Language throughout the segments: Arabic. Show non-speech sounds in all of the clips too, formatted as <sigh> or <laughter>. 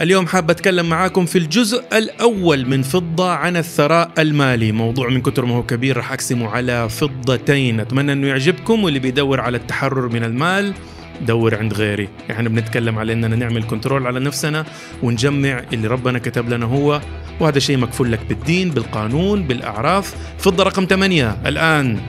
اليوم حاب أتكلم معاكم في الجزء الأول من فضة عن الثراء المالي. موضوع من كتر ما هو كبير رح أقسمه على فضتين. أتمنى أنه يعجبكم واللي بيدور على التحرر من المال دور عند غيري. إحنا بنتكلم على إننا نعمل كنترول على نفسنا ونجمع اللي ربنا كتب لنا هو وهذا شيء مكفول لك بالدين بالقانون بالأعراف. فضة رقم 8 الآن.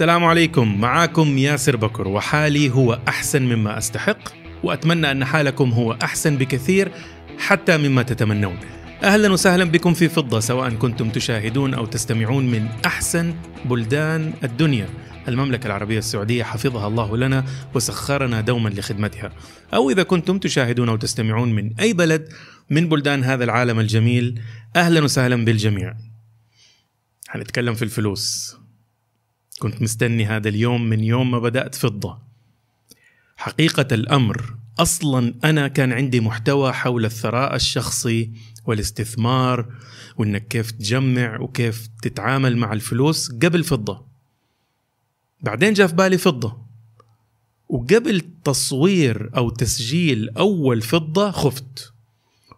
السلام عليكم. معاكم ياسر بكر وحالي هو أحسن مما أستحق وأتمنى أن حالكم هو أحسن بكثير حتى مما تتمنون. أهلا وسهلا بكم في فضة سواء كنتم تشاهدون أو تستمعون من أحسن بلدان الدنيا. المملكة العربية السعودية حفظها الله لنا وسخرنا دوما لخدمتها. أو إذا كنتم تشاهدون أو تستمعون من أي بلد من بلدان هذا العالم الجميل أهلا وسهلا بالجميع. حنتكلم في الفلوس. كنت مستني هذا اليوم من يوم ما بدأت فضة. حقيقة الأمر أصلا أنا كان عندي محتوى حول الثراء الشخصي والاستثمار وإنك كيف تجمع وكيف تتعامل مع الفلوس قبل فضة. بعدين جاء في بالي فضة. وقبل تصوير أو تسجيل أول فضة خفت.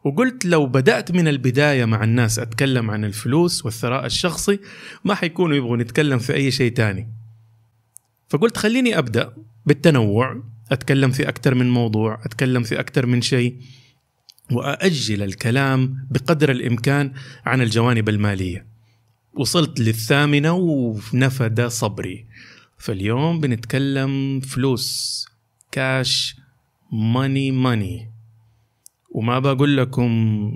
وقلت لو بدأت من البداية مع الناس أتكلم عن الفلوس والثراء الشخصي ما حيكونوا يبغوا نتكلم في أي شيء تاني. فقلت خليني أبدأ بالتنوع أتكلم في أكثر من موضوع أتكلم في أكثر من شيء وأأجل الكلام بقدر الإمكان عن الجوانب المالية. وصلت للثامنة ونفد صبري. فاليوم بنتكلم فلوس كاش ماني ماني وما بقول لكم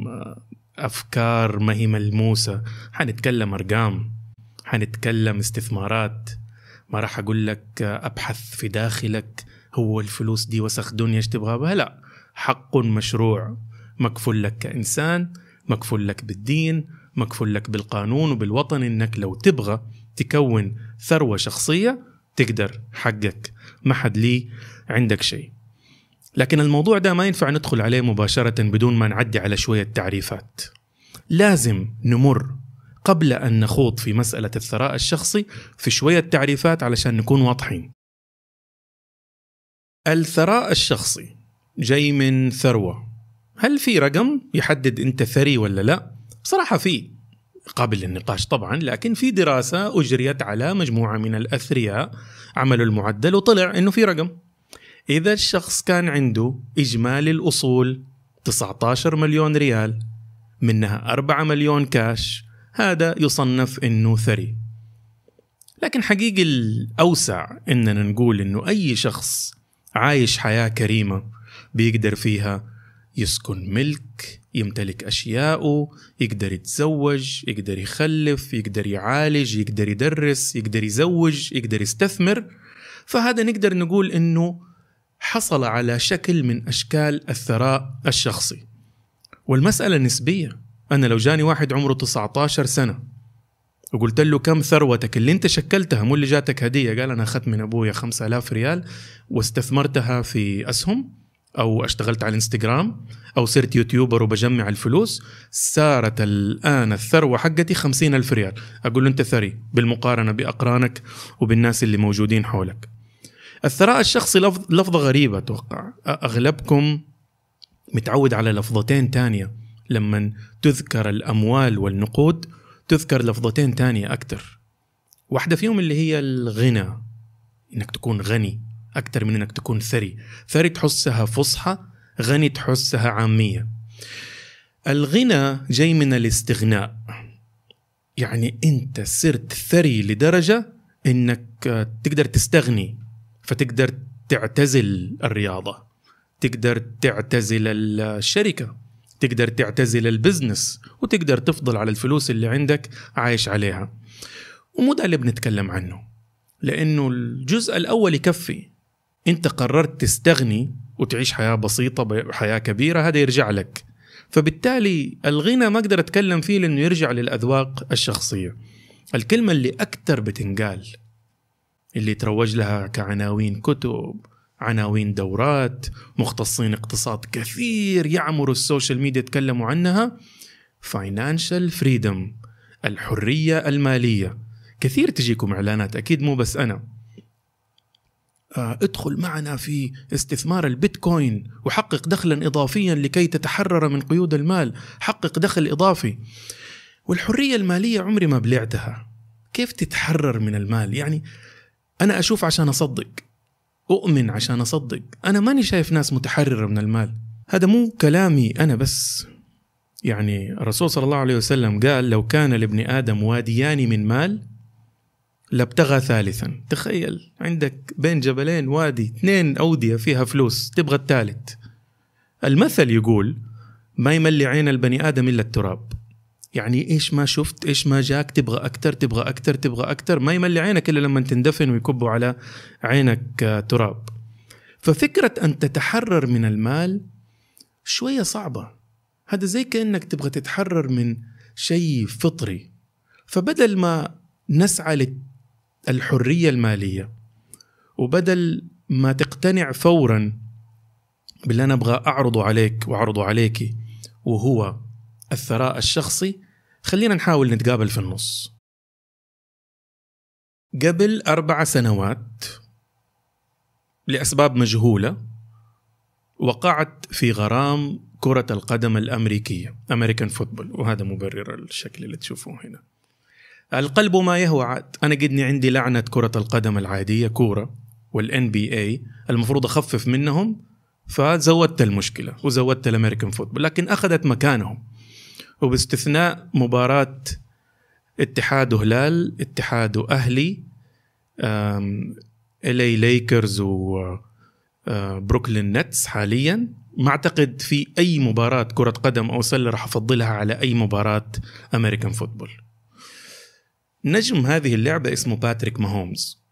أفكار ما هي ملموسة. حنتكلم أرقام حنتكلم استثمارات. ما راح أقول لك أبحث في داخلك هو الفلوس دي وسخ دنيا إيش تبغى بها لا حق مشروع. مكفول لك كإنسان مكفول لك بالدين مكفول لك بالقانون وبالوطن إنك لو تبغى تكون ثروة شخصية تقدر حقك. ما حد ليه عندك شيء. لكن الموضوع ده ما ينفع ندخل عليه مباشرة بدون ما نعدي على شوية تعريفات. لازم نمر قبل أن نخوض في مسألة الثراء الشخصي في شوية تعريفات علشان نكون واضحين. الثراء الشخصي جاي من ثروة. هل في رقم يحدد أنت ثري ولا لا؟ صراحة في قابل للنقاش طبعا لكن في دراسة أجريت على مجموعة من الأثرياء عملوا المعدل وطلع أنه في رقم. إذا الشخص كان عنده إجمالي الأصول 19 مليون ريال منها 4 مليون كاش هذا يصنف إنه ثري. لكن حقيقي الأوسع إننا نقول إنه أي شخص عايش حياة كريمة بيقدر فيها يسكن ملك يمتلك أشياءه يقدر يتزوج يقدر يخلف يقدر يعالج يقدر يدرس يقدر يزوج يقدر يستثمر. فهذا نقدر نقول إنه حصل على شكل من أشكال الثراء الشخصي. والمسألة نسبية. أنا لو جاني واحد عمره 19 سنة وقلت له كم ثروتك اللي أنت شكلتها مو اللي جاتك هدية قال أنا أخذت من أبويا 5000 ريال واستثمرتها في أسهم أو اشتغلت على الانستغرام أو صرت يوتيوبر وبجمع الفلوس صارت الآن الثروة حقتي خمسين ألف ريال. أقول له أنت ثري بالمقارنة بأقرانك وبالناس اللي موجودين حولك. الثراء الشخصي لفظ لفظة غريبة أتوقع. أغلبكم متعود على لفظتين تانية. لما تذكر الأموال والنقود تذكر لفظتين تانية أكتر واحدة فيهم اللي هي الغنى إنك تكون غني أكتر من إنك تكون ثري. ثري تحسها فصحى غني تحسها عامية. الغنى جاي من الاستغناء. يعني أنت صرت ثري لدرجة إنك تقدر تستغني. فتقدر تعتزل الرياضة تقدر تعتزل الشركة تقدر تعتزل ال business وتقدر تفضل على الفلوس اللي عندك عايش عليها. ومو ده اللي بنتكلم عنه لأنه الجزء الأول يكفي. أنت قررت تستغني وتعيش حياة بسيطة حياة كبيرة هذا يرجع لك. فبالتالي الغنى ما أقدر أتكلم فيه لأنه يرجع للأذواق الشخصية. الكلمة اللي أكثر بتنقال اللي تروج لها كعناوين كتب عناوين دورات مختصين اقتصاد كثير يعمروا ال social media يتكلموا عنها. فاينانشال فريدم الحرية المالية. كثير تجيكم إعلانات أكيد مو بس أنا. آه، ادخل معنا في استثمار البيتكوين وحقق دخلا إضافيا لكي تتحرر من قيود المال. حقق دخل إضافي. والحرية المالية عمري ما بلعتها. كيف تتحرر من المال؟ يعني أنا أشوف عشان أصدق. أؤمن عشان أصدق. أنا ماني شايف ناس متحررة من المال. هذا مو كلامي أنا بس. يعني الرسول صلى الله عليه وسلم قال لو كان لابن آدم واديان من مال لابتغى ثالثا. تخيل عندك بين جبلين وادي اثنين أودية فيها فلوس تبغى الثالث. المثل يقول ما يملي عين البني آدم إلا التراب. يعني إيش ما شفت إيش ما جاك تبغى أكثر تبغى أكثر تبغى أكثر ما يملي عينك إلا لما تندفن ويكبوا على عينك آه، تراب. ففكرة أن تتحرر من المال شوية صعبة. هذا زي كأنك تبغى تتحرر من شيء فطري. فبدل ما نسعى للحرية المالية وبدل ما تقتنع فورا باللي أنا أبغى أعرضه عليك وأعرضه عليك وهو الثراء الشخصي خلينا نحاول نتقابل في النص. قبل أربع سنوات لأسباب مجهولة وقعت في غرام كرة القدم الأمريكية American football وهذا مبرر الشكل اللي تشوفوه هنا. القلب ما يهوى عاد. أنا قدني عندي لعنة كرة القدم العادية كورة وال NBA المفروض أخفف منهم فزودت المشكلة وزودت ال American football لكن أخذت مكانهم. وباستثناء مباراة اتحاد وهلال اتحاد واهلي LA ليكرز و بروكلين نتس حاليا. ما أعتقد في أي مباراة كرة قدم أو سلة راح أفضلها على أي مباراة American football. نجم هذه اللعبة اسمه باتريك ماهومز.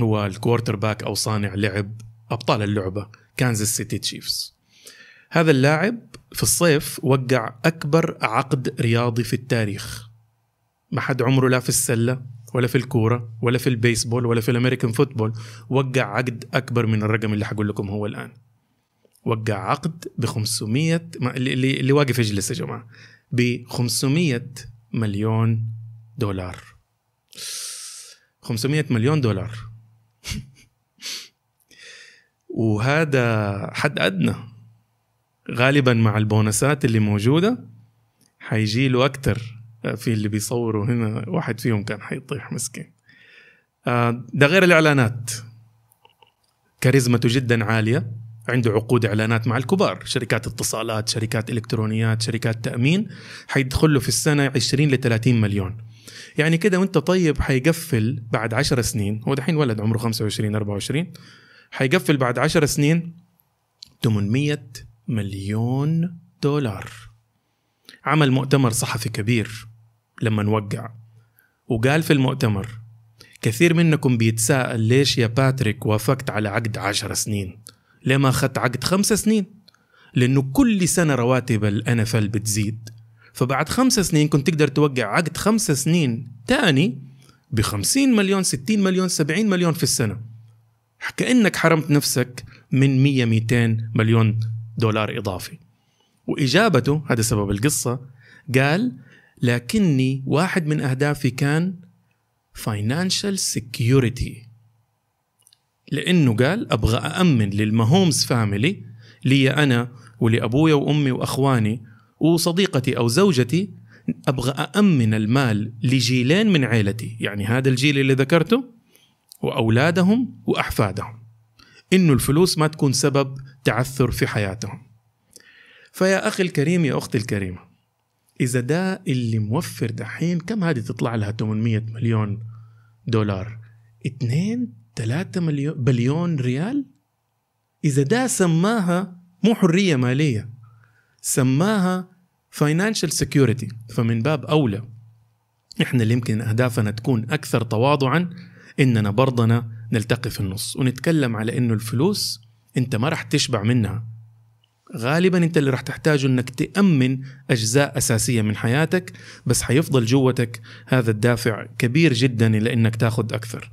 هو ال quarterback أو صانع لعب أبطال اللعبة كانزاس سيتي تشيفز. هذا اللاعب في الصيف وقع أكبر عقد رياضي في التاريخ. ما حد عمره لا في السلة ولا في الكورة ولا في البيسبول ولا في ال American football. وقع عقد أكبر من الرقم اللي حقول لكم هو الآن. وقع عقد ب 500 اللي, اللي واقف يجلس يا جماعة. ب 500 مليون دولار. 500 مليون دولار. <laughs> وهذا حد أدنى. غالبا مع البونسات اللي موجودة حيجي له أكثر في اللي بيصوروا هنا واحد فيهم كان حيطيح مسكين. آه، ده غير الإعلانات. كاريزمته جدا عالية. عنده عقود إعلانات مع الكبار. شركات اتصالات شركات إلكترونيات شركات تأمين. حيدخل له في السنة 20 ل 30 مليون. يعني كده وأنت طيب حيقفل بعد 10 سنين. هو دحين ولد عمره 25 24 حيقفل بعد 10 سنين 800 مليون دولار. عمل مؤتمر صحفي كبير لما نوقع. وقال في المؤتمر كثير منكم بيتساءل ليش يا باتريك وافقت على عقد عشر سنين؟ ليه ما أخذت عقد خمس سنين؟ لأنه كل سنة رواتب ال NFL بتزيد. فبعد خمس سنين كنت تقدر توقع عقد خمس سنين تاني ب 50 مليون 60 مليون 70 مليون في السنة. كأنك حرمت نفسك من 100 200 مليون دولار إضافي. وإجابته هذا سبب القصة قال لكني واحد من أهدافي كان financial security. لأنه قال أبغى أأمن للمهومز فاميلي لي أنا ولأبويا وأمي وأخواني وصديقتي أو زوجتي أبغى أأمن المال لجيلين من عيلتي. يعني هذا الجيل اللي ذكرته وأولادهم وأحفادهم. إنه الفلوس ما تكون سبب تعثر في حياتهم. فيا أخي الكريم يا أختي الكريمة إذا ده اللي موفر دحين كم هذه تطلع لها 800 مليون دولار؟ 2 3 مليون بليون ريال؟ إذا ده سماها مو حرية مالية سماها financial security فمن باب أولى إحنا اللي يمكن أهدافنا تكون أكثر تواضعا إننا برضنا نلتقي في النص. ونتكلم على إنه الفلوس أنت ما راح تشبع منها. غالبا أنت اللي راح تحتاجه إنك تأمن أجزاء أساسية من حياتك بس حيفضل جوتك هذا الدافع كبير جدا إلى إنك تاخذ أكثر.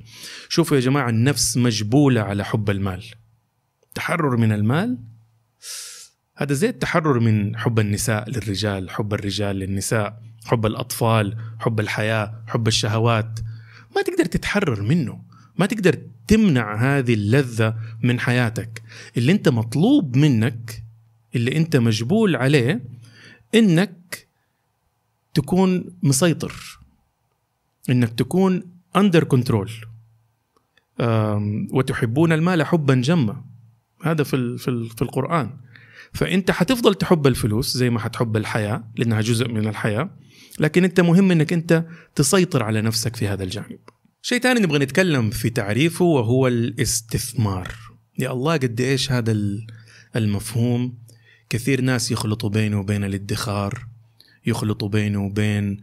شوفوا يا جماعة النفس مجبولة على حب المال. تحرر من المال هذا زي التحرر من حب النساء للرجال حب الرجال للنساء حب الأطفال حب الحياة حب الشهوات. ما تقدر تتحرر منه. ما تقدر تمنع هذه اللذة من حياتك. اللي انت مطلوب منك اللي انت مجبول عليه انك تكون مسيطر انك تكون under control وتحبون المال حبا جما. هذا في في في القرآن. فأنت حتفضل تحب الفلوس زي ما حتحب الحياة لأنها جزء من الحياة لكن أنت مهم إنك أنت تسيطر على نفسك في هذا الجانب. شيء ثاني نبغى نتكلم في تعريفه وهو الاستثمار. يا الله قد إيش هذا المفهوم؟ كثير ناس يخلطوا بينه وبين الادخار يخلطوا بينه وبين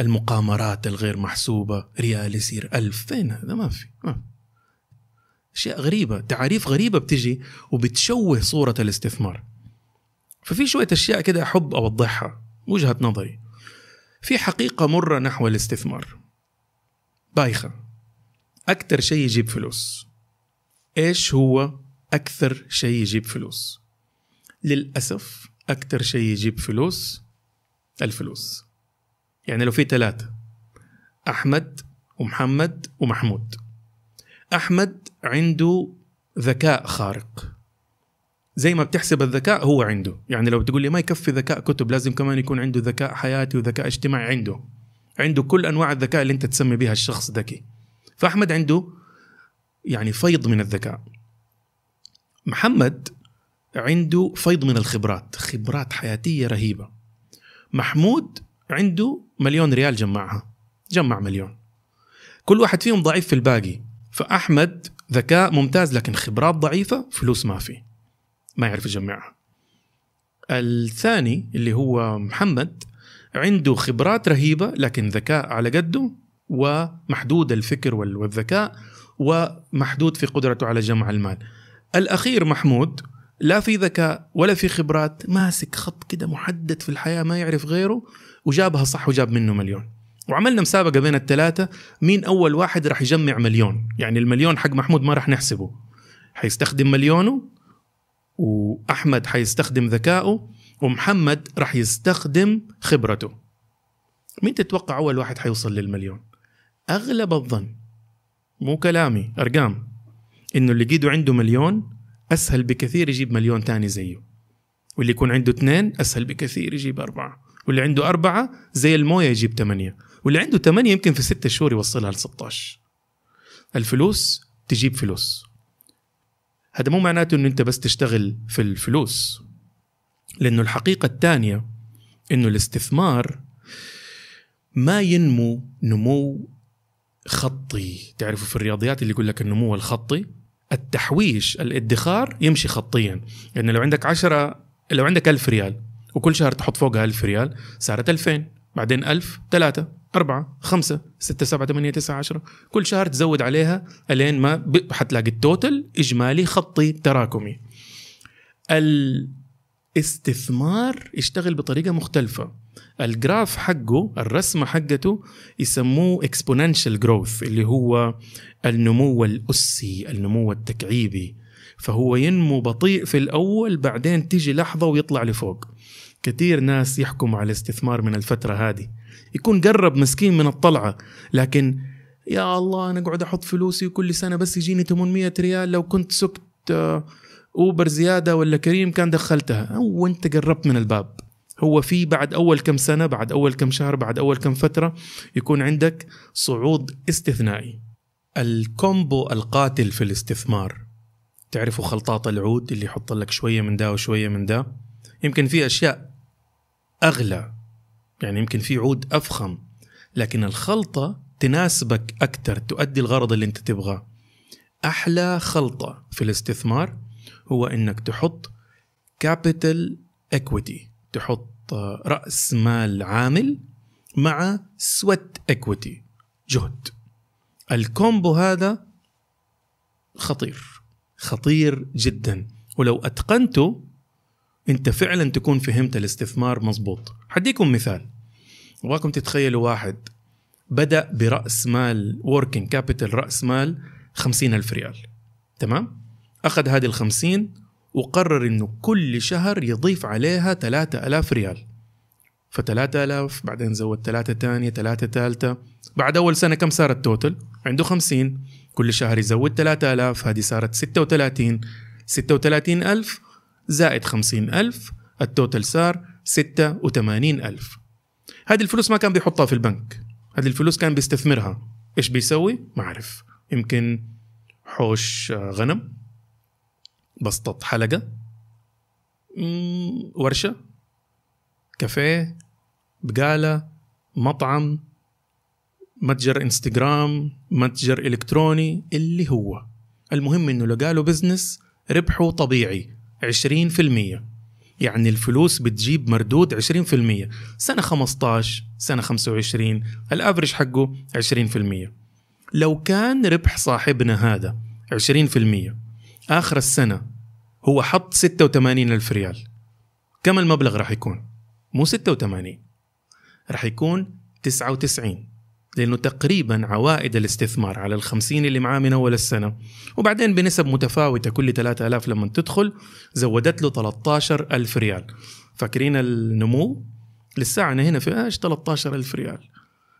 المقامرات الغير محسوبة ريال يصير ألف. فين هذا؟ ما في ما. أشياء غريبة تعاريف غريبة بتجي وبتشوه صورة الاستثمار. ففي شوية أشياء كده أحب أوضحها وجهة نظري. في حقيقة مرة نحو الاستثمار. بايخة. أكثر شيء يجيب فلوس. إيش هو أكثر شيء يجيب فلوس؟ للأسف أكثر شيء يجيب فلوس الفلوس. يعني لو في ثلاثة أحمد ومحمد ومحمود. أحمد عنده ذكاء خارق. زي ما بتحسب الذكاء هو عنده. يعني لو تقول لي ما يكفي ذكاء كتب لازم كمان يكون عنده ذكاء حياتي وذكاء اجتماعي عنده. عنده كل أنواع الذكاء اللي أنت تسمي بها الشخص ذكي. فأحمد عنده يعني فيض من الذكاء. محمد عنده فيض من الخبرات خبرات حياتية رهيبة. محمود عنده مليون ريال جمعها جمع مليون. كل واحد فيهم ضعيف في الباقي. فأحمد ذكاء ممتاز لكن خبرات ضعيفة فلوس ما في. ما يعرف يجمعها. الثاني اللي هو محمد عنده خبرات رهيبة لكن ذكاء على قده ومحدود الفكر والذكاء ومحدود في قدرته على جمع المال. الأخير محمود لا في ذكاء ولا في خبرات ماسك خط كده محدد في الحياة ما يعرف غيره وجابها صح وجاب منه مليون. وعملنا مسابقة بين الثلاثه مين أول واحد راح يجمع مليون. يعني المليون حق محمود ما راح نحسبه. حيستخدم مليونه وأحمد حيستخدم ذكائه. ومحمد راح يستخدم خبرته. مين تتوقع أول واحد حيوصل للمليون؟ أغلب الظن مو كلامي أرقام إنه اللي قيدوا عنده مليون أسهل بكثير يجيب مليون تاني زيه. واللي يكون عنده اثنين أسهل بكثير يجيب أربعة. واللي عنده أربعة زي الموية يجيب ثمانية. واللي عنده ثمانية يمكن في ستة شهور يوصلها ل 16 الفلوس تجيب فلوس. هذا مو معناته إنه أنت بس تشتغل في الفلوس. لأنه الحقيقة الثانية إنه الاستثمار ما ينمو نمو خطي. تعرفوا في الرياضيات اللي يقول لك النمو الخطي التحويش الادخار يمشي خطيا. يعني لو عندك عشرة لو عندك ألف ريال وكل شهر تحط فوقها ألف ريال صارت ألفين بعدين ألف ثلاثة أربعة خمسة ستة سبعة ثمانية تسعة عشرة. كل شهر تزود عليها ألين ما حتلاقي التوتل إجمالي خطي تراكمي. الاستثمار يشتغل بطريقة مختلفة. الجراف حقه الرسمة حقته يسموه exponential growth اللي هو النمو الأسي النمو التكعيبي. فهو ينمو بطيء في الأول بعدين تيجي لحظة ويطلع لفوق. كثير ناس يحكموا على الاستثمار من الفترة هذه. يكون قرب مسكين من الطلعة لكن يا الله أنا قاعد أحط فلوسي وكل سنة بس يجيني 800 ريال لو كنت سكت أوبر زيادة ولا كريم كان دخلتها. وانت قربت من الباب. هو في بعد أول كم سنة بعد أول كم شهر بعد أول كم فترة يكون عندك صعود استثنائي. ال combo القاتل في الاستثمار. تعرفوا خلطات العود اللي يحط لك شوية من ده وشوية من ده؟ يمكن في أشياء أغلى. يعني يمكن في عود أفخم. لكن الخلطة تناسبك أكثر تؤدي الغرض اللي أنت تبغاه. أحلى خلطة في الاستثمار هو أنك تحط capital equity تحط رأس مال عامل مع sweat equity جهد. ال combo هذا خطير خطير جدا. ولو أتقنته أنت فعلا تكون فهمت الاستثمار مظبوط. حديكم مثال. ابغاكم تتخيلوا واحد بدأ برأس مال working capital رأس مال خمسين ألف ريال. تمام؟ أخذ هذه الخمسين وقرر إنه كل شهر يضيف عليها ثلاثة ألاف ريال. فثلاثة ألاف بعدين زود ثلاثة تانية ثلاثة ثالثة بعد أول سنة كم صار التوتل عنده خمسين. كل شهر يزود ثلاثة ألاف هذه صارت ستة وثلاثين ستة وثلاثين ألف زائد خمسين ألف التوتل صار ستة وثمانين ألف. هذه الفلوس ما كان بيحطها في البنك. هذه الفلوس كان بيستثمرها. إيش بيسوي؟ ما أعرف. يمكن حوش آه، غنم. بسطة حلقة. ورشة. كافيه. بقالة. مطعم. متجر انستغرام. متجر إلكتروني. اللي هو. المهم إنه لقى له بزنس ربحه طبيعي. 20% يعني الفلوس بتجيب مردود 20% سنة 15 سنة 25 الافرج حقه 20% لو كان ربح صاحبنا هذا 20% آخر السنة. هو حط 86 ألف ريال. كم المبلغ راح يكون؟ مو 86 راح يكون 99 لأنه تقريبا عوائد الاستثمار على الخمسين اللي معاه من أول السنة. وبعدين بنسب متفاوتة كل 3000 لما تدخل زودت له 13 ألف ريال. فاكرين النمو؟ لسه هنا في إيش؟ 13 ألف ريال.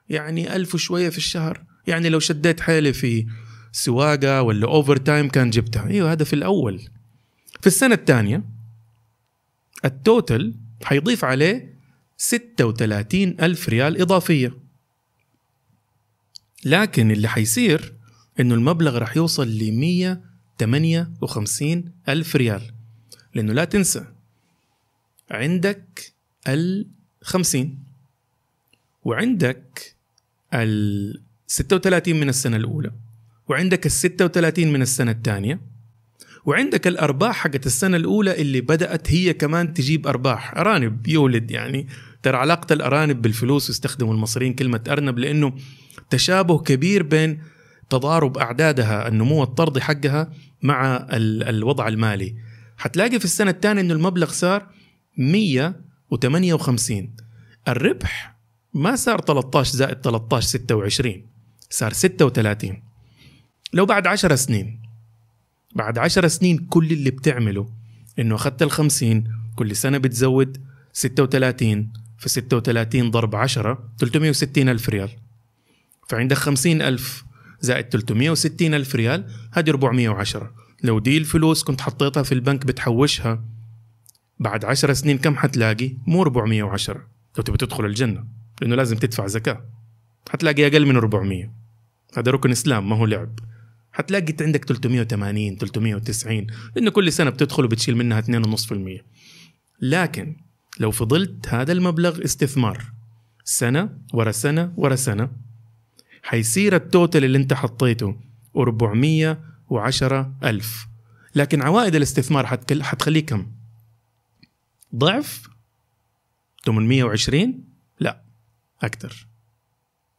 يعني ألف وشوية في الشهر. يعني لو شديت حيلي في سواقة ولا overtime كان جبتها. أيوه هذا في الأول. في السنة الثانية ال total حيضيف عليه 36 ألف ريال إضافية. لكن اللي حيصير إنه المبلغ راح يوصل ل 158 ألف ريال. لأنه لا تنسى عندك ال 50 وعندك ال 36 من السنة الأولى وعندك ال 36 من السنة الثانية وعندك الأرباح حقت السنة الأولى اللي بدأت هي كمان تجيب أرباح. أرانب يولد يعني. ترى علاقة الأرانب بالفلوس يستخدموا المصريين كلمة أرنب لأنه تشابه كبير بين تضارب أعدادها النمو الطردي حقها مع ال- الوضع المالي. حتلاقي في السنة الثانية أنه المبلغ صار 158 الربح ما صار 13 زائد 13 26 صار 36 لو بعد 10 سنين بعد 10 سنين كل اللي بتعمله إنه أخذت ال 50 كل سنة بتزود 36 في 36 ضرب 10 360 ألف ريال. فعندك 50 ألف زائد 360 ألف ريال هذه 410 لو دي الفلوس كنت حطيتها في البنك بتحوشها بعد 10 سنين كم حتلاقي؟ مو 410 لو تبي تدخل الجنة لأنه لازم تدفع زكاة. حتلاقي أقل من 400 هذا ركن إسلام ما هو لعب. حتلاقي عندك 380 390 لأنه كل سنة بتدخل وبتشيل منها 2.5% لكن لو فضلت هذا المبلغ استثمار سنة ورا سنة ورا سنة حيصير التوتل اللي انت حطيته 410 ألف. لكن عوائد الاستثمار حتكل- حتخليه كم؟ ضعف؟ 820 لا أكثر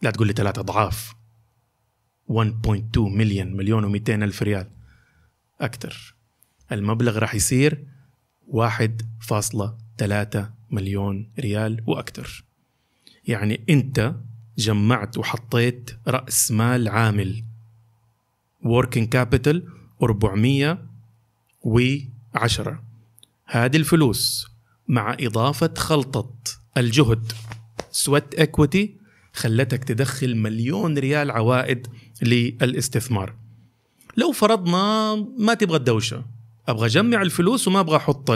لا تقول لي ثلاثة أضعاف. 1.2 مليون مليون و200 ألف ريال. أكثر المبلغ راح يصير 1.3 مليون ريال وأكثر يعني أنت جمعت وحطيت رأس مال عامل working capital 410 هذه الفلوس مع إضافة خلطة الجهد سويت اكويتي خلتك تدخل مليون ريال عوائد للاستثمار. لو فرضنا ما تبغى الدوشة أبغى أجمع الفلوس وما أبغى أحط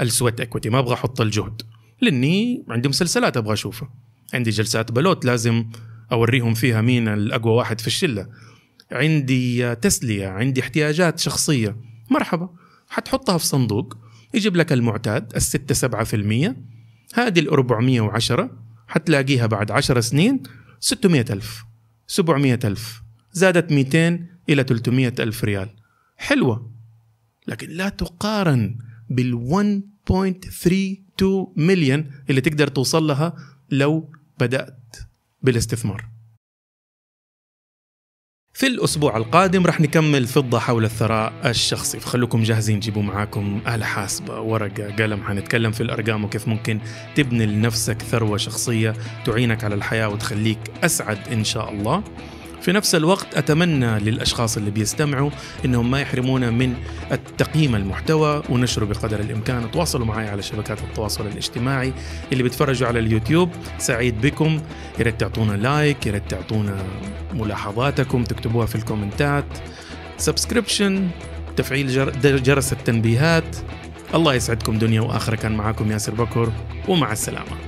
السويت إكويتي ما أبغى أحط الجهد. لأني عندي مسلسلات أبغى أشوفها. عندي جلسات بلوت لازم أوريهم فيها مين الأقوى واحد في الشلة. عندي تسلية عندي احتياجات شخصية. مرحبا حتحطها في صندوق يجيب لك المعتاد الستة سبعة في المية. هذه الأربعمية وعشرة حتلاقيها بعد عشر سنين ستمية ألف. سبعمية ألف. زادت 200 إلى 300 ألف ريال. حلوة. لكن لا تقارن بال 1.32 مليون اللي تقدر توصل لها لو بدأت بالاستثمار. في الأسبوع القادم رح نكمل فضة حول الثراء الشخصي. فخلوكم جاهزين جيبوا معاكم آلة حاسبة ورقة قلم. حنتكلم في الأرقام وكيف ممكن تبني لنفسك ثروة شخصية تعينك على الحياة وتخليك أسعد إن شاء الله. في نفس الوقت أتمنى للأشخاص اللي بيستمعوا إنهم ما يحرمونا من التقييم المحتوى ونشره بقدر الإمكان. تواصلوا معي على شبكات التواصل الاجتماعي اللي بيتفرجوا على اليوتيوب. سعيد بكم. يا ريت تعطونا like يا ريت تعطونا ملاحظاتكم تكتبوها في الكومنتات. subscription تفعيل جر- جرس التنبيهات. الله يسعدكم دنيا وآخرة. كان معاكم ياسر بكر ومع السلامة.